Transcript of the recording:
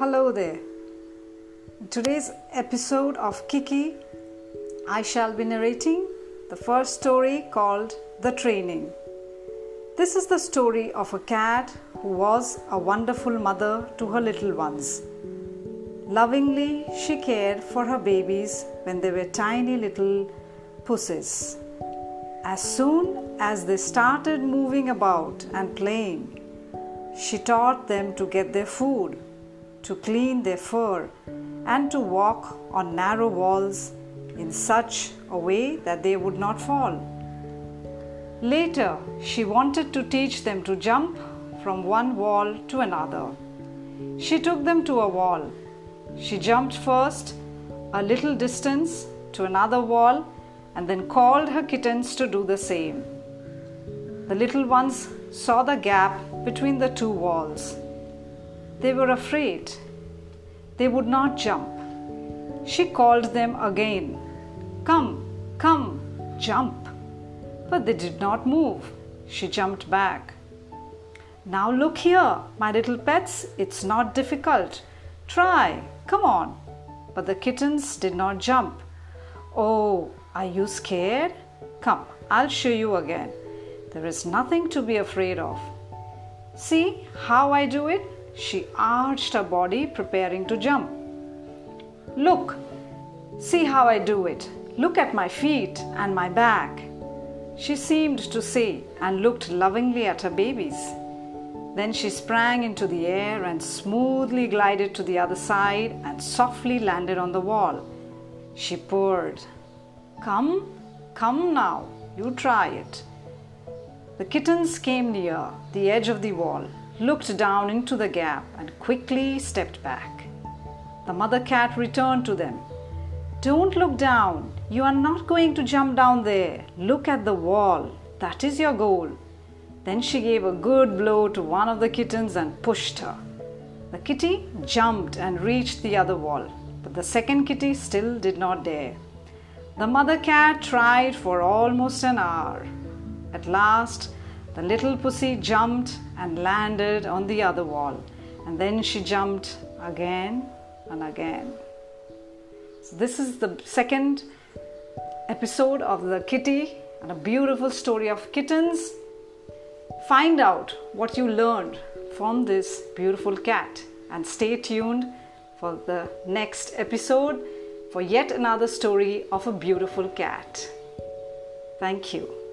Hello there. In today's episode of Kiki, I shall be narrating the first story called The Training. This is the story of a cat who was a wonderful mother to her little ones. Lovingly, she cared for her babies when they were tiny little pussies. As soon as they started moving about and playing, she taught them to get their food, to clean their fur, and to walk on narrow walls in such a way that they would not fall. Later, she wanted to teach them to jump from one wall to another. She took them to a wall. She jumped first a little distance to another wall and then called her kittens to do the same. The little ones saw the gap between the two walls. They were afraid. They would not jump. She called them again Come, come, jump. But they did not move. She jumped back. Now look here, my little pets, it's not difficult. Try, come on. But the kittens did not jump. Oh, are you scared? Come, I'll show you again. There is nothing to be afraid of. See how I do it? She arched her body, preparing to jump. Look, see how I do it. Look at my feet and my back. She seemed to say and looked lovingly at her babies. Then she sprang into the air and smoothly glided to the other side and softly landed on the wall. She purred, Come, come now, you try it. The kittens came near the edge of the wall, looked down into the gap, and quickly stepped back. The mother cat returned to them. Don't look down. You are not going to jump down there. Look at the wall. That is your goal. Then she gave a good blow to one of the kittens and pushed her. The kitty jumped and reached the other wall, but the second kitty still did not dare. The mother cat tried for almost an hour. At last, the little pussy jumped and landed on the other wall, and then she jumped again and again. So, this is the second episode of the kitty and a beautiful story of kittens. Find out what you learned from this beautiful cat and stay tuned for the next episode for yet another story of a beautiful cat. Thank you.